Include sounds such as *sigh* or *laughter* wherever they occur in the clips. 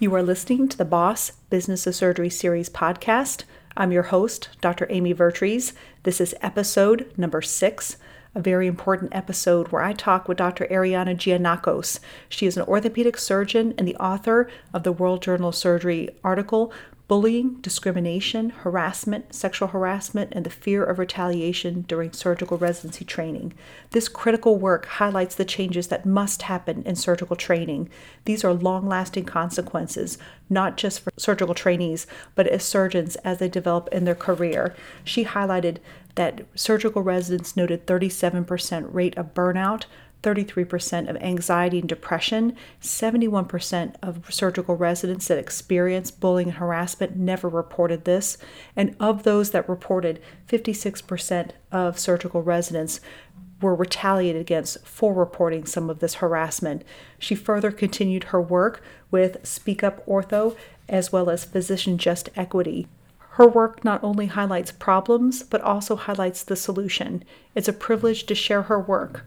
You are listening to the Boss Business of Surgery series podcast. I'm your host, Dr. Amy Vertrees. This is episode number six, a very important episode where I talk with Dr. Arianna Gianakos. She is an orthopedic surgeon and the author of the World Journal of Surgery article bullying, discrimination, harassment, sexual harassment, and the fear of retaliation during surgical residency training. This critical work highlights the changes that must happen in surgical training. These are long lasting consequences, not just for surgical trainees, but as surgeons as they develop in their career. She highlighted that surgical residents noted 37% rate of burnout, 33% of anxiety and depression, 71% of surgical residents that experienced bullying and harassment never reported this, and of those that reported, 56% of surgical residents were retaliated against for reporting some of this harassment. She further continued her work with Speak Up Ortho as well as Physician Just Equity. Her work not only highlights problems, but also highlights the solution. It's a privilege to share her work.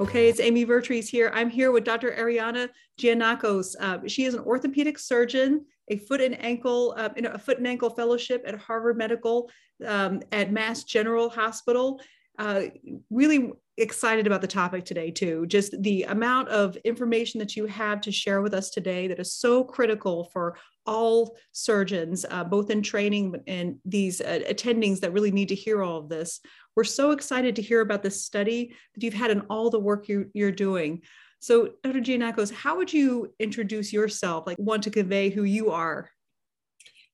Okay, it's Amy Vertrees here. I'm here with Dr. Arianna Gianakos. Uh, she is an orthopedic surgeon, a foot and ankle, uh, a foot and ankle fellowship at Harvard Medical um, at Mass General Hospital. Uh, really excited about the topic today too. Just the amount of information that you have to share with us today that is so critical for all surgeons, uh, both in training and these uh, attendings that really need to hear all of this. We're so excited to hear about this study that you've had in all the work you, you're doing. So, Dr. Gianakos, how would you introduce yourself, like want to convey who you are?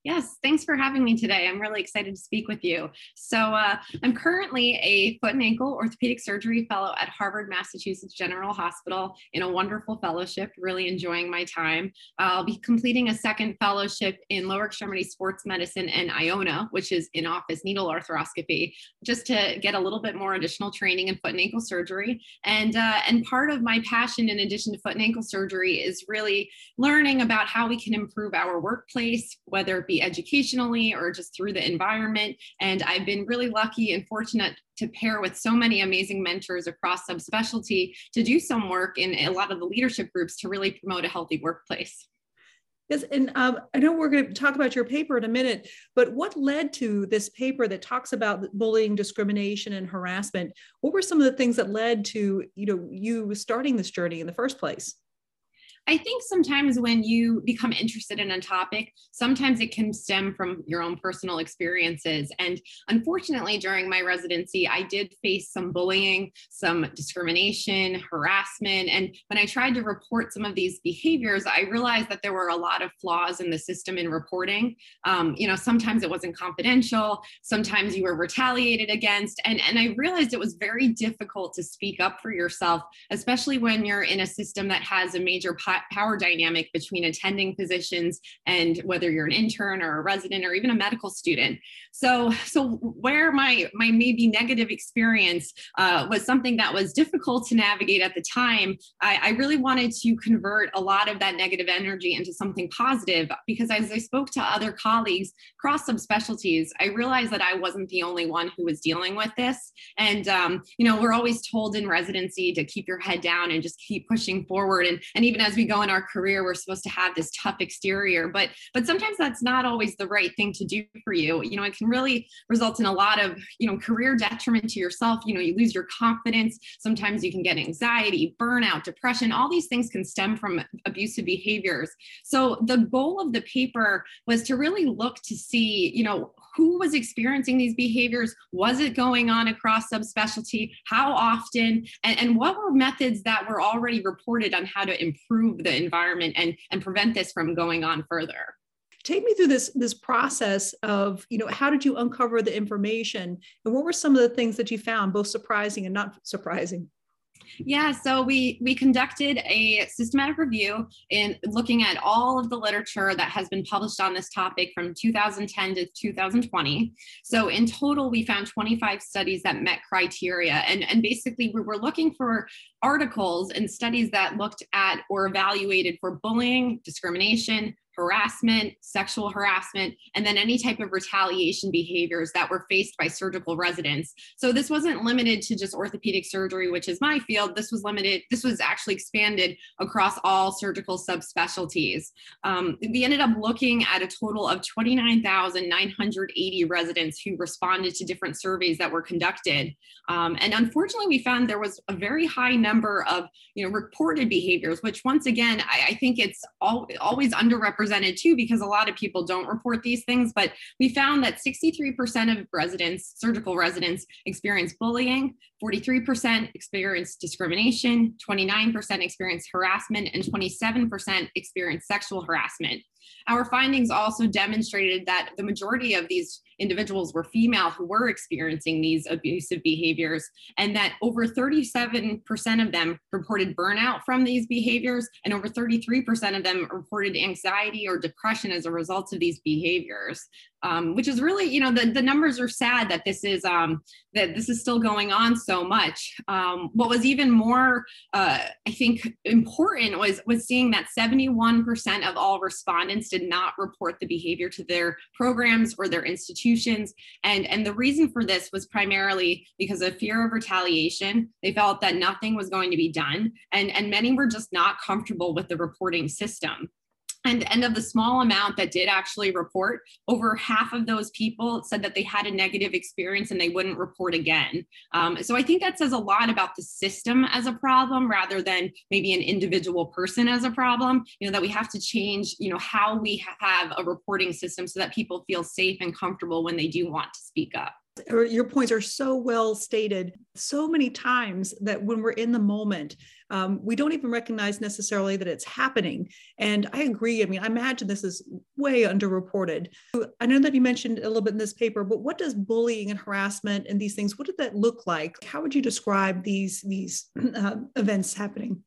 Yes, thanks for having me today. I'm really excited to speak with you. So, uh, I'm currently a foot and ankle orthopedic surgery fellow at Harvard, Massachusetts General Hospital in a wonderful fellowship, really enjoying my time. I'll be completing a second fellowship in lower extremity sports medicine and IONA, which is in office needle arthroscopy, just to get a little bit more additional training in foot and ankle surgery. And, uh, and part of my passion, in addition to foot and ankle surgery, is really learning about how we can improve our workplace, whether it be be educationally or just through the environment. And I've been really lucky and fortunate to pair with so many amazing mentors across subspecialty to do some work in a lot of the leadership groups to really promote a healthy workplace. Yes, and um, I know we're going to talk about your paper in a minute, but what led to this paper that talks about bullying, discrimination, and harassment? What were some of the things that led to you know you starting this journey in the first place? I think sometimes when you become interested in a topic, sometimes it can stem from your own personal experiences. And unfortunately, during my residency, I did face some bullying, some discrimination, harassment. And when I tried to report some of these behaviors, I realized that there were a lot of flaws in the system in reporting. Um, you know, sometimes it wasn't confidential, sometimes you were retaliated against. And, and I realized it was very difficult to speak up for yourself, especially when you're in a system that has a major power dynamic between attending physicians and whether you're an intern or a resident or even a medical student. So, so where my my maybe negative experience uh, was something that was difficult to navigate at the time, I, I really wanted to convert a lot of that negative energy into something positive because as I spoke to other colleagues across subspecialties, I realized that I wasn't the only one who was dealing with this. And um, you know, we're always told in residency to keep your head down and just keep pushing forward. And and even as we go in our career we're supposed to have this tough exterior but but sometimes that's not always the right thing to do for you. You know it can really result in a lot of you know career detriment to yourself. You know you lose your confidence. Sometimes you can get anxiety burnout depression. All these things can stem from abusive behaviors. So the goal of the paper was to really look to see you know who was experiencing these behaviors? Was it going on across subspecialty? How often? And, and what were methods that were already reported on how to improve the environment and and prevent this from going on further? Take me through this this process of you know how did you uncover the information? And what were some of the things that you found both surprising and not surprising Yeah, so we we conducted a systematic review in looking at all of the literature that has been published on this topic from 2010 to 2020. So in total, we found 25 studies that met criteria, and and basically we were looking for articles and studies that looked at or evaluated for bullying, discrimination, harassment, sexual harassment, and then any type of retaliation behaviors that were faced by surgical residents. So this wasn't limited to just orthopedic surgery, which is my field. This was limited, this was actually expanded across all surgical subspecialties. Um, we ended up looking at a total of 29,980 residents who responded to different surveys that were conducted. Um, and unfortunately, we found there was a very high number of you know, reported behaviors, which once again, I, I think it's all, always underrepresented represented too because a lot of people don't report these things but we found that 63% of residents surgical residents experience bullying 43% experienced discrimination 29% experienced harassment and 27% experienced sexual harassment. Our findings also demonstrated that the majority of these individuals were female who were experiencing these abusive behaviors, and that over 37% of them reported burnout from these behaviors, and over 33% of them reported anxiety or depression as a result of these behaviors um, which is really, you know, the, the numbers are sad that this is um, that this is still going on so much. Um, what was even more, uh, I think, important was was seeing that 71% of all respondents did not report the behavior to their programs or their institutions, and and the reason for this was primarily because of fear of retaliation. They felt that nothing was going to be done, and and many were just not comfortable with the reporting system and, and of the small amount that did actually report, over half of those people said that they had a negative experience and they wouldn't report again. Um, so I think that says a lot about the system as a problem rather than maybe an individual person as a problem. You know that we have to change, you know, how we have a reporting system so that people feel safe and comfortable when they do want to speak up your points are so well stated so many times that when we're in the moment um, we don't even recognize necessarily that it's happening. And i agree. I mean i imagine this is way underreported. I know that you mentioned a little bit in this paper but what does bullying and harassment and these things what did that look like? How would you describe these these *clears throat* uh, events happening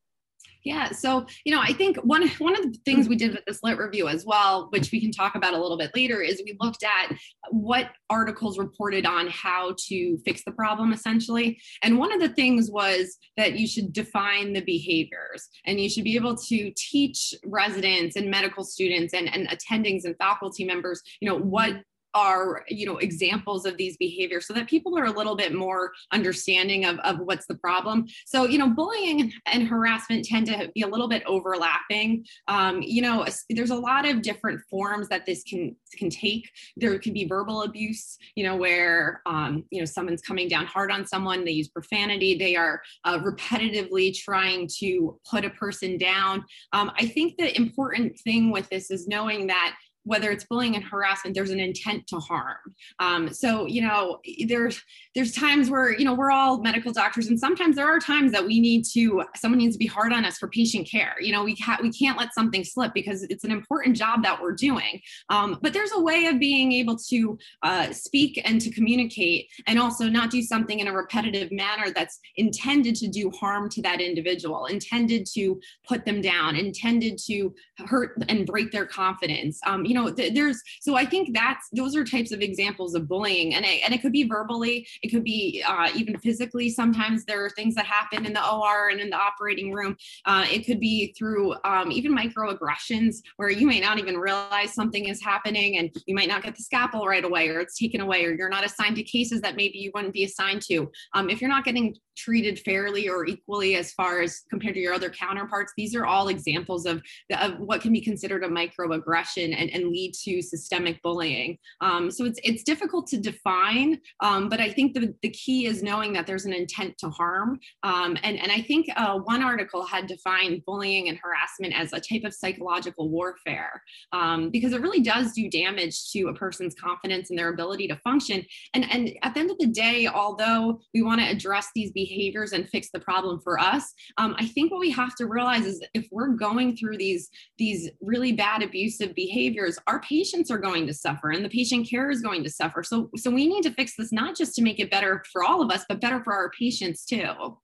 yeah. So, you know, I think one one of the things we did with this lit review as well, which we can talk about a little bit later, is we looked at what articles reported on how to fix the problem essentially. And one of the things was that you should define the behaviors and you should be able to teach residents and medical students and, and attendings and faculty members, you know, what are you know examples of these behaviors so that people are a little bit more understanding of, of what's the problem. So you know bullying and harassment tend to be a little bit overlapping. Um, you know there's a lot of different forms that this can can take. There could be verbal abuse you know where um, you know someone's coming down hard on someone they use profanity they are uh, repetitively trying to put a person down. Um, i think the important thing with this is knowing that whether it's bullying and harassment there's an intent to harm. Um, so you know there's there's times where you know we're all medical doctors and sometimes there are times that we need to someone needs to be hard on us for patient care. You know we can't we can't let something slip because it's an important job that we're doing. Um, but there's a way of being able to uh, speak and to communicate and also not do something in a repetitive manner that's intended to do harm to that individual intended to put them down intended to hurt and break their confidence. Um, you know th- there's so i think that's those are types of examples of bullying. And it, and it could be verbally it could be uh, even physically. Sometimes there are things that happen in the or and in the operating room. Uh, it could be through um, even microaggressions where you may not even realize something is happening and you might not get the scalpel right away or it's taken away or you're not assigned to cases that maybe you wouldn't be assigned to. Um, if you're not getting treated fairly or equally as far as compared to your other counterparts these are all examples of, of what can be considered a microaggression and, and lead to systemic bullying. Um, so it's it's difficult to define, um, but I think the, the key is knowing that there's an intent to harm. Um, and, and I think uh, one article had defined bullying and harassment as a type of psychological warfare um, because it really does do damage to a person's confidence and their ability to function. And, and at the end of the day, although we want to address these behaviors and fix the problem for us, um, I think what we have to realize is if we're going through these, these really bad abusive behaviors, our patients are going to suffer and the patient care is going to suffer. So, so we need to fix this not just to make it better for all of us, but better for our patients too.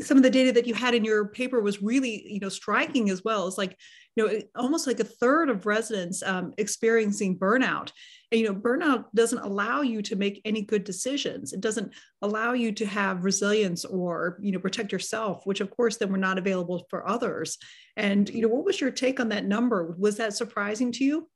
Some of the data that you had in your paper was really you know striking as well. It's like you know almost like a third of residents um, experiencing burnout. And, you know burnout doesn't allow you to make any good decisions. It doesn't allow you to have resilience or you know protect yourself which of course then were not available for others. And you know what was your take on that number? Was that surprising to you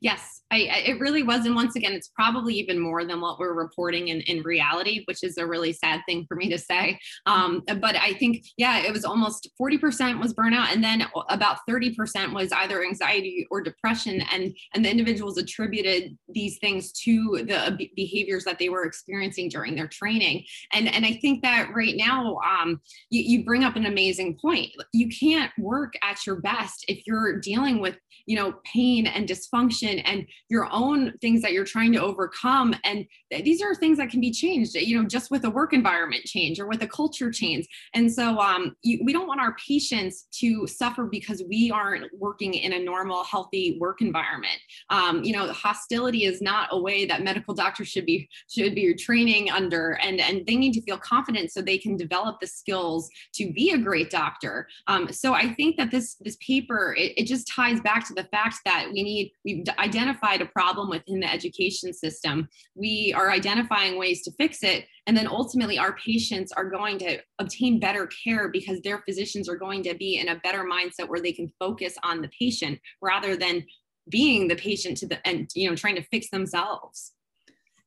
Yes, I, it really was. And once again, it's probably even more than what we're reporting in, in reality, which is a really sad thing for me to say. Um, but I think, yeah, it was almost 40% was burnout. And then about 30% was either anxiety or depression. And, and the individuals attributed these things to the behaviors that they were experiencing during their training. And, and I think that right now, um, you, you bring up an amazing point. You can't work at your best if you're dealing with, you know, pain and dysfunction and your own things that you're trying to overcome. And these are things that can be changed you know just with a work environment change or with a culture change. And so um, you, we don't want our patients to suffer because we aren't working in a normal healthy work environment. Um, you know hostility is not a way that medical doctors should be should be training under. And and they need to feel confident so they can develop the skills to be a great doctor. Um, so i think that this this paper it, it just ties back to the fact that we need we've identified a problem within the education system. We are identifying ways to fix it. And then ultimately, our patients are going to obtain better care because their physicians are going to be in a better mindset where they can focus on the patient rather than being the patient to the and you know trying to fix themselves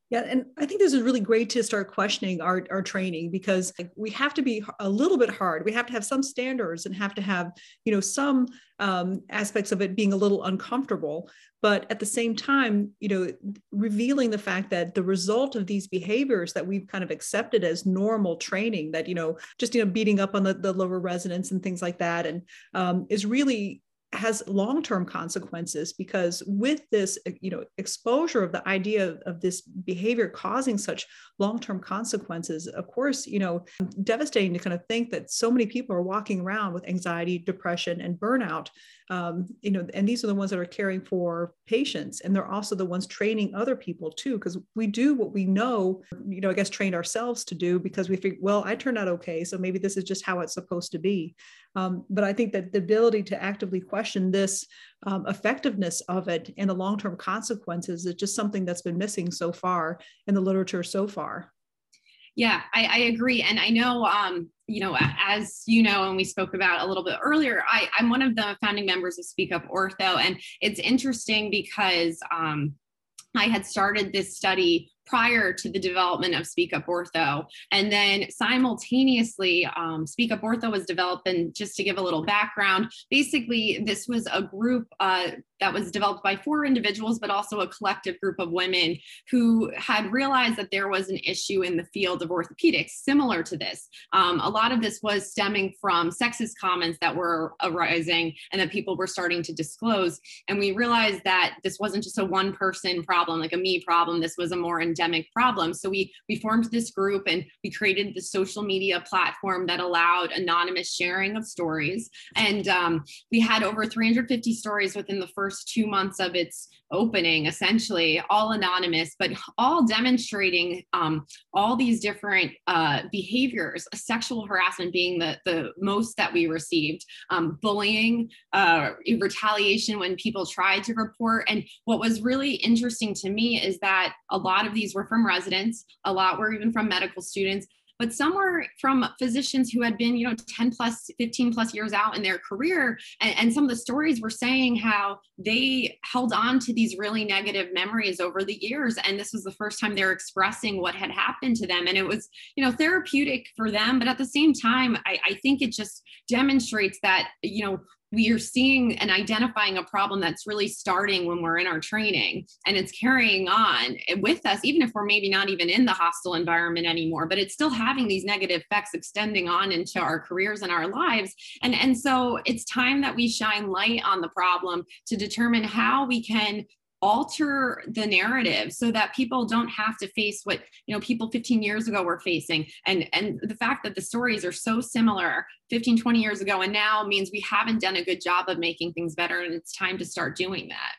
yeah, and I think this is really great to start questioning our, our training because we have to be a little bit hard. We have to have some standards and have to have, you know, some um, aspects of it being a little uncomfortable. But at the same time, you know, revealing the fact that the result of these behaviors that we've kind of accepted as normal training, that, you know, just, you know, beating up on the, the lower residents and things like that, and um, is really has long-term consequences because with this you know exposure of the idea of, of this behavior causing such long-term consequences of course you know devastating to kind of think that so many people are walking around with anxiety depression and burnout. Um, you know and these are the ones that are caring for patients and they're also the ones training other people too because we do what we know you know i guess trained ourselves to do because we think well i turned out okay so maybe this is just how it's supposed to be um, but I think that the ability to actively question this um, effectiveness of it and the long term consequences is just something that's been missing so far in the literature so far. Yeah, I, I agree. And I know, um, you know, as you know, and we spoke about a little bit earlier, I, I'm one of the founding members of Speak Up Ortho. And it's interesting because um, I had started this study prior to the development of Speak Up Ortho. And then simultaneously, um, Speak Up Ortho was developed. And just to give a little background, basically, this was a group uh, that was developed by four individuals, but also a collective group of women who had realized that there was an issue in the field of orthopedics similar to this. Um, a lot of this was stemming from sexist comments that were arising and that people were starting to disclose. And we realized that this wasn't just a one person problem, like a me problem. This was a more endemic problem. So we we formed this group and we created the social media platform that allowed anonymous sharing of stories. And um, we had over 350 stories within the first two months of its opening, essentially, all anonymous, but all demonstrating um, all these different uh, behaviors, sexual harassment being the, the most that we received, um, bullying, uh, retaliation when people tried to report. And what was really interesting to me is that a lot of these were from residents, a lot were even from medical students, but some were from physicians who had been, you know, 10 plus, 15 plus years out in their career. And, and some of the stories were saying how they held on to these really negative memories over the years. And this was the first time they're expressing what had happened to them. And it was, you know, therapeutic for them. But at the same time, I, I think it just demonstrates that, you know, we are seeing and identifying a problem that's really starting when we're in our training and it's carrying on with us even if we're maybe not even in the hostile environment anymore but it's still having these negative effects extending on into our careers and our lives. And and so it's time that we shine light on the problem to determine how we can alter the narrative so that people don't have to face what you know people 15 years ago were facing and and the fact that the stories are so similar 15 20 years ago and now means we haven't done a good job of making things better and it's time to start doing that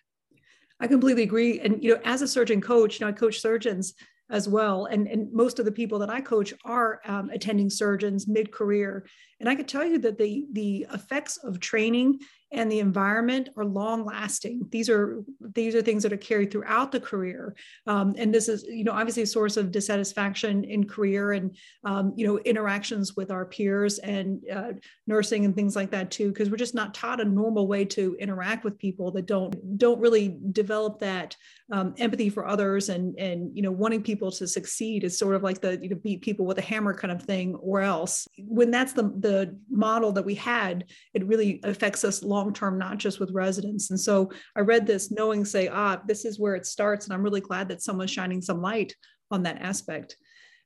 i completely agree and you know as a surgeon coach you know i coach surgeons as well. And, and most of the people that I coach are um, attending surgeons mid career. And I could tell you that the, the effects of training and the environment are long lasting. These are these are things that are carried throughout the career, um, and this is you know obviously a source of dissatisfaction in career and um, you know interactions with our peers and uh, nursing and things like that too, because we're just not taught a normal way to interact with people that don't don't really develop that um, empathy for others and and you know wanting people to succeed is sort of like the you know beat people with a hammer kind of thing or else. When that's the the model that we had it really affects us long term not just with residents. And so i read this knowing say ah this is where it starts and i'm really glad that someone's shining some light on that aspect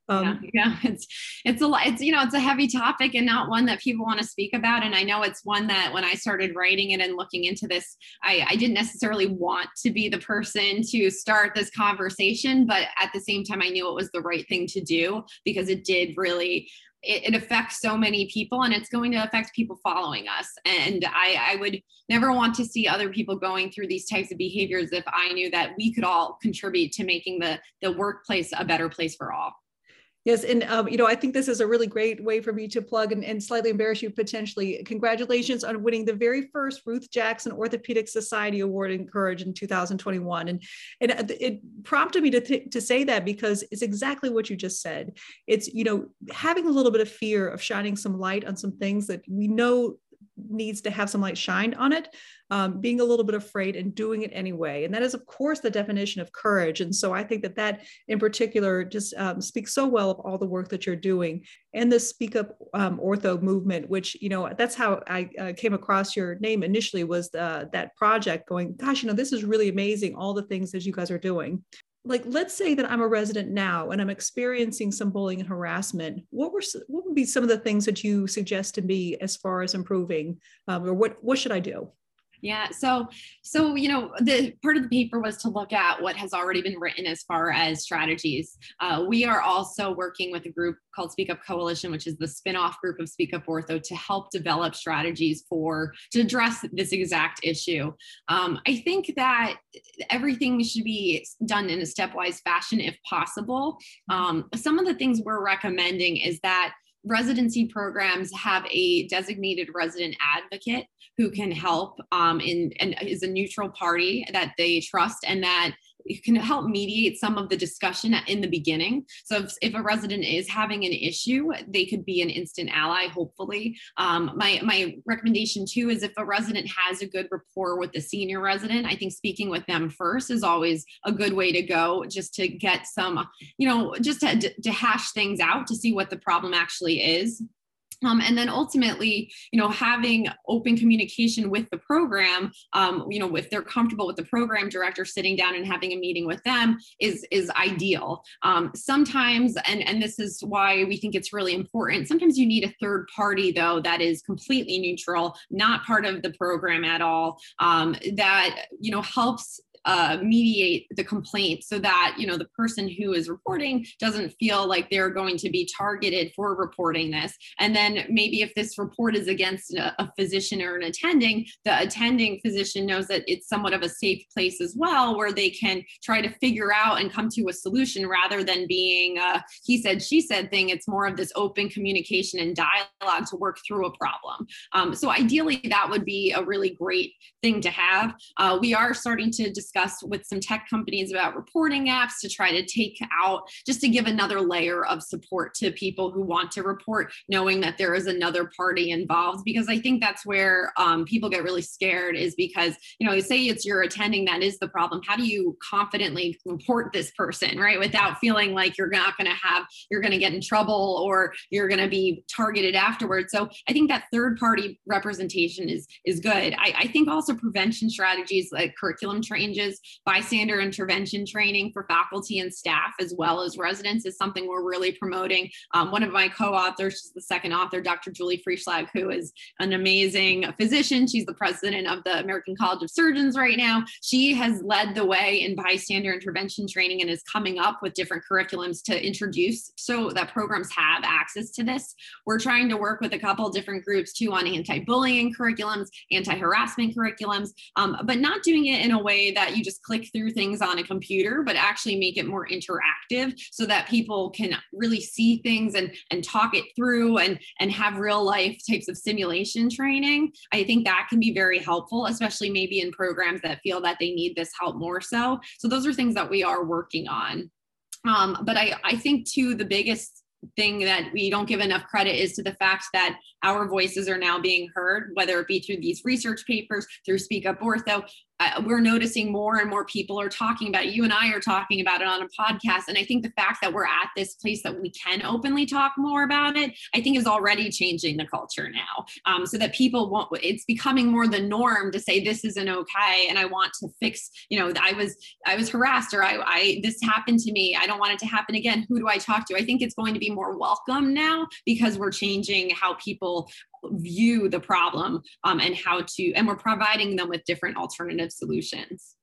um, yeah, yeah, *laughs* it's it's a lot. It's you know it's a heavy topic and not one that people want to speak about. And I know it's one that when I started writing it and looking into this, I, I didn't necessarily want to be the person to start this conversation, but at the same time, I knew it was the right thing to do because it did really it, it, affects so many people and it's going to affect people following us and I, I would never want to see other people going through these types of behaviors if i knew that we could all contribute to making the the workplace a better place for all Yes, and um, you know, I think this is a really great way for me to plug and, and, slightly embarrass you potentially. Congratulations on winning the very first Ruth Jackson Orthopedic Society Award in Courage in 2021, and and it prompted me to th- to say that because it's exactly what you just said. It's you know having a little bit of fear of shining some light on some things that we know needs to have some light shined on it, um, being a little bit afraid and doing it anyway. And that is, of course, the definition of courage. And so I think that that in particular just um, speaks so well of all the work that you're doing and the Speak Up um, Ortho movement, which, you know, that's how I uh, came across your name initially was uh, that project going, gosh, you know, this is really amazing, all the things that you guys are doing like let's say that i'm a resident now and i'm experiencing some bullying and harassment what were what would be some of the things that you suggest to me as far as improving um, or what what should i do yeah. So, so you know, the part of the paper was to look at what has already been written as far as strategies. Uh, we are also working with a group called Speak Up Coalition, which is the spin-off group of Speak Up Ortho, to help develop strategies for to address this exact issue. Um, I think that everything should be done in a stepwise fashion if possible. Um, some of the things we're recommending is that residency programs have a designated resident advocate who can help um, in and is a neutral party that they trust and that can help mediate some of the discussion in the beginning. So if, if, a resident is having an issue, they could be an instant ally, hopefully. Um, my, my recommendation too is if a resident has a good rapport with the senior resident, I think speaking with them first is always a good way to go just to get some, you know, just to, to hash things out to see what the problem actually is. Um, and then ultimately, you know, having open communication with the program, um, you know, if they're comfortable with the program director sitting down and having a meeting with them is is ideal. Um, sometimes, and and this is why we think it's really important. Sometimes you need a third party though that is completely neutral, not part of the program at all, um, that you know helps uh, mediate the complaint so that you know the person who is reporting doesn't feel like they're going to be targeted for reporting this. And then maybe if this report is against a, a physician or an attending the attending physician knows that it's somewhat of a safe place as well where they can try to figure out and come to a solution rather than being a he said she said thing. It's more of this open communication and dialogue to work through a problem. Um, so ideally that would be a really great thing to have. Uh, we are starting to discuss with some tech companies about reporting apps to try to take out, just to give another layer of support to people who want to report, knowing that there is another party involved. Because I think that's where um, people get really scared is because, you know, say it's your attending that is the problem. How do you confidently report this person, right? Without feeling like you're not going to have, you're going to get in trouble or you're going to be targeted afterwards. So I think that third party representation is, is good. I, I think also prevention strategies like curriculum changes changes, bystander intervention training for faculty and staff, as well as residents, is something we're really promoting. Um, one of my co-authors, the second author, Dr. Julie Freischlag, who is an amazing physician. She's the president of the American College of Surgeons right now. She has led the way in bystander intervention training and is coming up with different curriculums to introduce so that programs have access to this. We're trying to work with a couple different groups too on anti-bullying curriculums, anti-harassment curriculums, um, but not doing it in a way that you just click through things on a computer, but actually make it more interactive so that people can really see things and, and talk it through and, and have real life types of simulation training. I think that can be very helpful, especially maybe in programs that feel that they need this help more so. So those are things that we are working on. Um, but I, I think too, the biggest thing that we don't give enough credit is to the fact that our voices are now being heard, whether it be through these research papers, through Speak Up Ortho, uh, we're noticing more and more people are talking about it. You and I are talking about it on a podcast. And I think the fact that we're at this place that we can openly talk more about it, I think is already changing the culture now. Um, so that people won't, it's becoming more the norm to say this isn't okay. And I want to fix, you know, I was, I was harassed or I, I, this happened to me. I don't want it to happen again. Who do I talk to? I think it's going to be more welcome now because we're changing how people view the problem um, and how to, and we're providing them with different alternative solutions.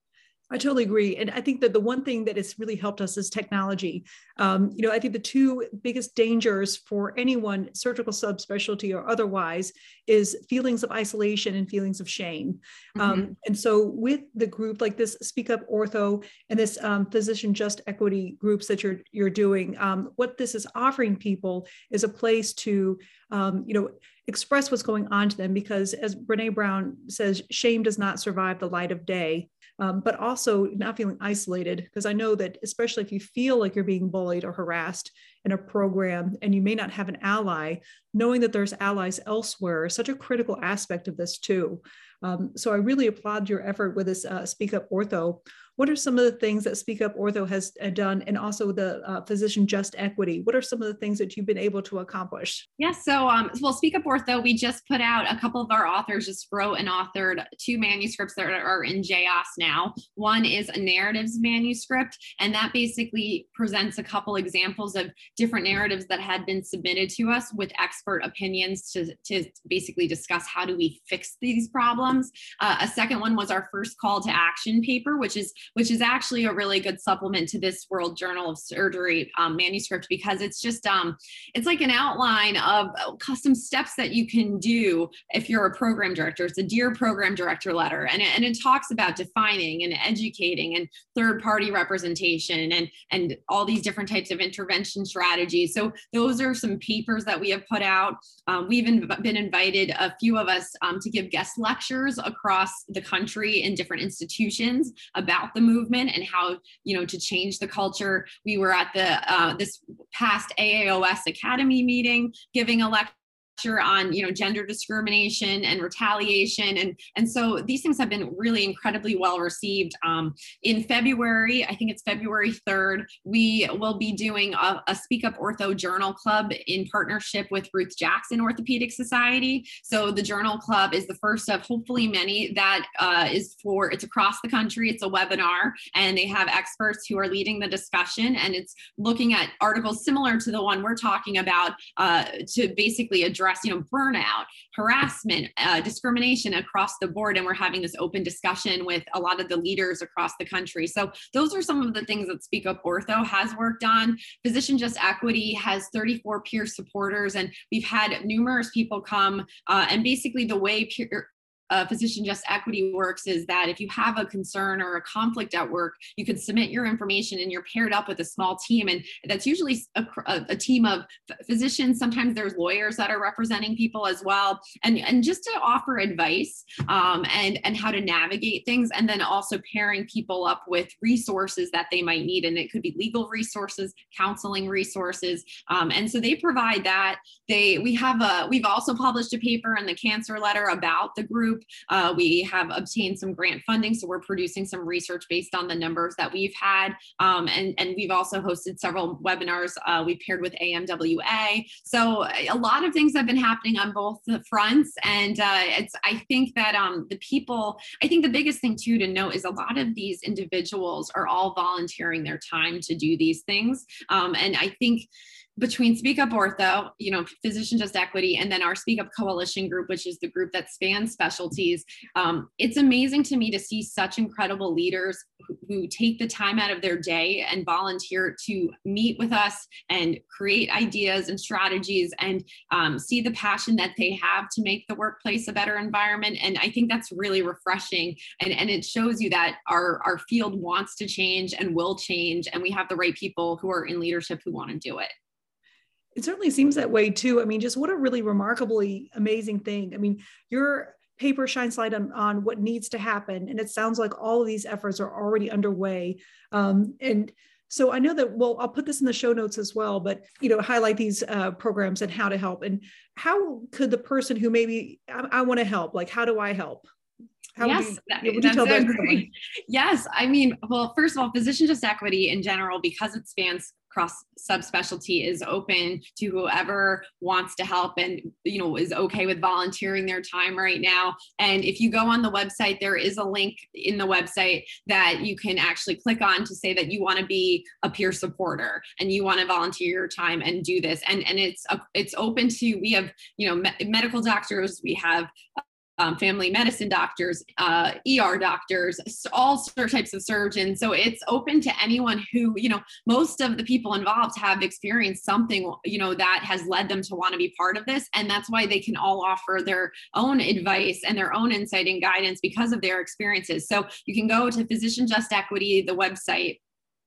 I totally agree. And I think that the one thing that has really helped us is technology. Um, you know, I think the two biggest dangers for anyone, surgical subspecialty or otherwise, is feelings of isolation and feelings of shame. Um, mm-hmm. Um, and so, with the group like this, Speak Up Ortho and this um, Physician Just Equity groups that you're you're doing, um, what this is offering people is a place to, um, you know, express what's going on to them. Because as Brene Brown says, shame does not survive the light of day um, but also not feeling isolated. Because I know that, especially if you feel like you're being bullied or harassed in a program and you may not have an ally, knowing that there's allies elsewhere is such a critical aspect of this, too. Um, so I really applaud your effort with this uh, Speak Up Ortho what are some of the things that Speak Up Ortho has uh, done, and also the uh, Physician Just Equity? What are some of the things that you've been able to accomplish? Yes, yeah, so um, well, Speak Up Ortho, we just put out a couple of our authors just wrote and authored two manuscripts that are in JOS now. One is a narratives manuscript, and that basically presents a couple examples of different narratives that had been submitted to us with expert opinions to, to basically discuss how do we fix these problems. Uh, a second one was our first call to action paper, which is which is actually a really good supplement to this World Journal of Surgery um, manuscript because it's just um, it's like an outline of uh, custom steps that you can do if you're a program director. It's a dear program director letter, and it, and it talks about defining and educating and third party representation and and all these different types of intervention strategies. So those are some papers that we have put out. Um, we've been invited, a few of us, um, to give guest lectures across the country in different institutions about the the movement and how you know to change the culture. We were at the uh, this past aaos academy meeting giving a lecture on you know gender discrimination and retaliation. And and so these things have been really incredibly well received. Um, in february i think it's february 3rd we will be doing a, a, speak up ortho journal club in partnership with ruth jackson orthopedic society. So the journal club is the first of hopefully many that uh, is for it's across the country. It's a webinar and they have experts who are leading the discussion and it's looking at articles similar to the one we're talking about uh, to basically address you know, burnout, harassment, uh, discrimination across the board. And we're having this open discussion with a lot of the leaders across the country. So those are some of the things that Speak Up Ortho has worked on. Physician Just Equity has 34 peer supporters, and we've had numerous people come. Uh, and basically, the way peer, uh, Physician Just Equity works is that if you have a concern or a conflict at work, you can submit your information and you're paired up with a small team. And that's usually a, a, team of physicians. Sometimes there's lawyers that are representing people as well. And, and just to offer advice um, and, and how to navigate things. And then also pairing people up with resources that they might need. And it could be legal resources, counseling resources. Um, and so they provide that. They, we have a, we've also published a paper in the cancer letter about the group group. Uh, we have obtained some grant funding, so we're producing some research based on the numbers that we've had. Um, and, and we've also hosted several webinars. Uh, we've paired with AMWA. So a lot of things have been happening on both fronts. And uh, it's I think that um, the people, I think the biggest thing too to note is a lot of these individuals are all volunteering their time to do these things. Um, and I think between Speak Up Ortho, you know, Physician Just Equity, and then our Speak Up Coalition group, which is the group that spans specialties, um, it's amazing to me to see such incredible leaders who, who, take the time out of their day and volunteer to meet with us and create ideas and strategies and um, see the passion that they have to make the workplace a better environment. And I think that's really refreshing. And, and it shows you that our, our field wants to change and will change. And we have the right people who are in leadership who want to do it. It certainly seems that way too. I mean, just what a really remarkably amazing thing. I mean, your paper shines light on, on what needs to happen. And it sounds like all of these efforts are already underway. Um, and so I know that, well, I'll put this in the show notes as well, but, you know, highlight these uh, programs and how to help. And how could the person who maybe, I, I want to help, like, how do I help? How yes, you, that, that's yes. I mean, well, first of all, physician just equity in general, because it spans cross subspecialty is open to whoever wants to help and you know is okay with volunteering their time right now. And if you go on the website there is a link in the website that you can actually click on to say that you want to be a peer supporter and you want to volunteer your time and do this. And and it's a, it's open to we have you know me- medical doctors we have um, family medicine doctors, uh, ER doctors, all types of surgeons. So it's open to anyone who, you know, most of the people involved have experienced something, you know, that has led them to want to be part of this. And that's why they can all offer their own advice and their own insight and guidance because of their experiences. So you can go to Physician Just Equity, the website,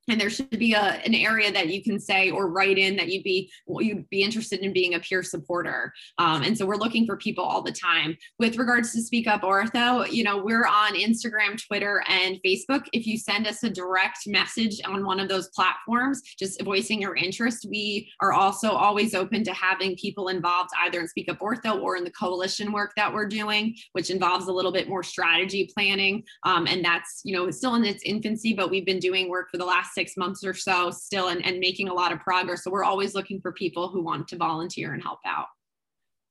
and there should be a, an area that you can say or write in that you'd be you'd be interested in being a peer supporter. Um, and so we're looking for people all the time. With regards to speak up ortho you know we're on instagram twitter and facebook. If you send us a direct message on one of those platforms just voicing your interest we are also always open to having people involved either in speak up ortho or in the coalition work that we're doing which involves a little bit more strategy planning. Um, and that's you know still in its infancy but we've been doing work for the last six months or so still and, and making a lot of progress. So we're always looking for people who want to volunteer and help out.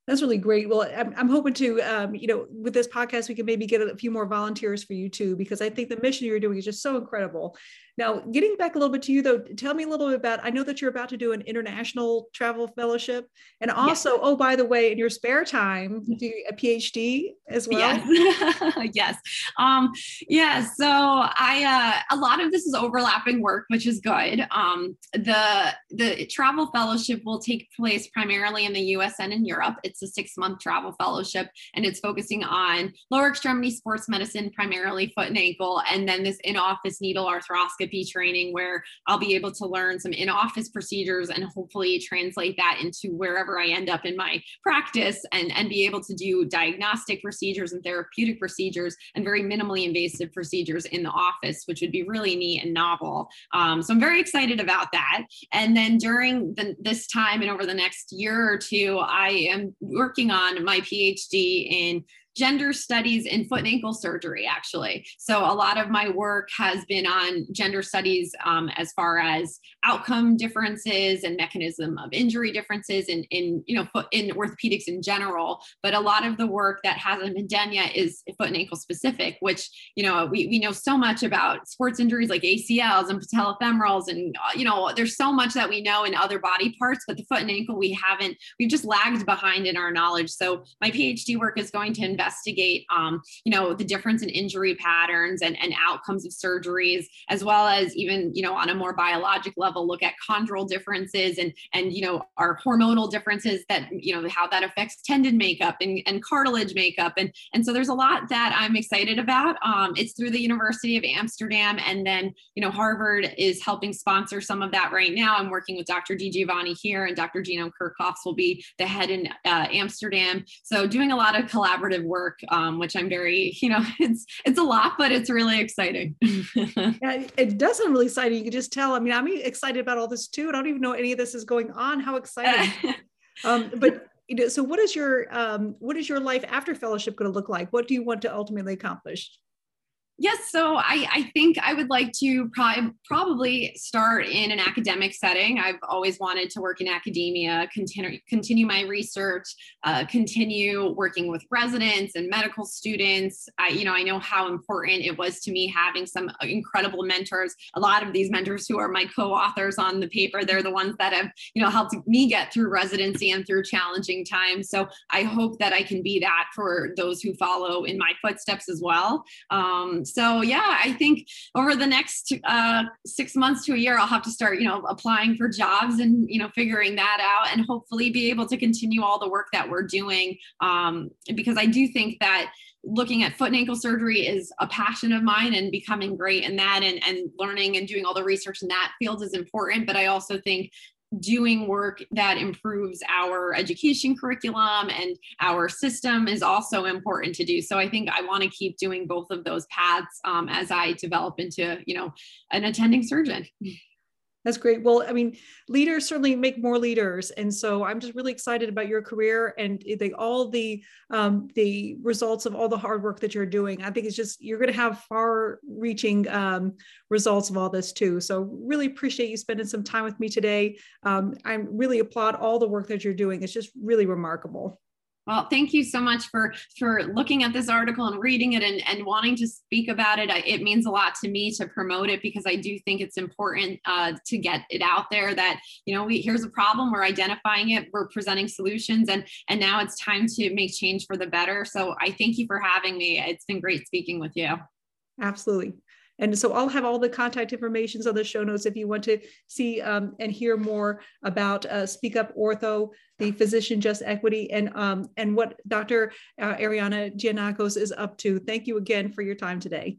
That's really great. Well, I'm, I'm hoping to, um, you know, with this podcast, we can maybe get a few more volunteers for you too, because I think the mission you're doing is just so incredible. Now, getting back a little bit to you though, tell me a little bit about, I know that you're about to do an international travel fellowship and also, yes. oh, by the way, in your spare time, do a PhD as well? Yes. *laughs* yes. Um, yeah. So I, uh, a lot of this is overlapping work, which is good. Um, the, the travel fellowship will take place primarily in the US and in Europe. It's a six month travel fellowship and it's focusing on lower extremity sports medicine, primarily foot and ankle, and then this in-office needle arthroscopy arthroscopy training where I'll be able to learn some in office procedures and hopefully translate that into wherever I end up in my practice and, and be able to do diagnostic procedures and therapeutic procedures and very minimally invasive procedures in the office, which would be really neat and novel. Um, so I'm very excited about that. And then during the, this time and over the next year or two, I am working on my PhD in gender studies in foot and ankle surgery, actually. So a lot of my work has been on gender studies um, as far as outcome differences and mechanism of injury differences in, in you know foot in orthopedics in general. But a lot of the work that hasn't been done yet is foot and ankle specific, which you know we, we know so much about sports injuries like ACLs and patellofemorals, and uh, you know there's so much that we know in other body parts, but the foot and ankle we haven't we've just lagged behind in our knowledge. So my PhD work is going to investigate, um, you know, the difference in injury patterns and, and outcomes of surgeries, as well as even, you know, on a more biologic level, look at chondral differences and, and, you know, our hormonal differences that, you know, how that affects tendon makeup and, and cartilage makeup. And, and so there's a lot that I'm excited about. Um, it's through the University of Amsterdam. And then, you know, Harvard is helping sponsor some of that right now. I'm working with Dr. Di Giovanni here and Dr. Gino Kerkhoffs will be the head in uh, Amsterdam. So doing a lot of collaborative work, um, which I'm very, you know, *laughs* it's it's a lot, but it's really exciting. *laughs* yeah, it does sound really exciting. You can just tell. I mean, I'm excited about all this too. I don't even know any of this is going on. How exciting! *laughs* um, but you know, so what is your um, what is your life after fellowship going to look like? What do you want to ultimately accomplish? Yes, so I, I think I would like to pro- probably start in an academic setting. I've always wanted to work in academia, continue continue my research, uh, continue working with residents and medical students. I, you know, I know how important it was to me having some incredible mentors. A lot of these mentors who are my co-authors on the paper, they're the ones that have, you know, helped me get through residency and through challenging times. So I hope that I can be that for those who follow in my footsteps as well. Um, so yeah, I think over the next uh, six months to a year, I'll have to start, you know, applying for jobs and you know figuring that out, and hopefully be able to continue all the work that we're doing. Um, because I do think that looking at foot and ankle surgery is a passion of mine and becoming great in that and, and learning and doing all the research in that field is important but i also think doing work that improves our education curriculum and our system is also important to do. So i think i want to keep doing both of those paths um, as i develop into you know an attending surgeon *laughs* that's great. Well, I mean, leaders certainly make more leaders, and so I'm just really excited about your career and the, all the um, the results of all the hard work that you're doing. I think it's just you're going to have far-reaching um, results of all this too. So really appreciate you spending some time with me today. Um, I really applaud all the work that you're doing. It's just really remarkable. Well, thank you so much for for looking at this article and reading it and, and wanting to speak about it. I, it means a lot to me to promote it because I do think it's important uh, to get it out there that you know we here's a problem, we're identifying it, we're presenting solutions, and and now it's time to make change for the better. So I thank you for having me. It's been great speaking with you. Absolutely. And so I'll have all the contact information on the show notes if you want to see um, and hear more about uh, Speak Up Ortho, the Physician Just Equity, and um, and what Dr. Uh, Arianna Gianakos is up to. Thank you again for your time today.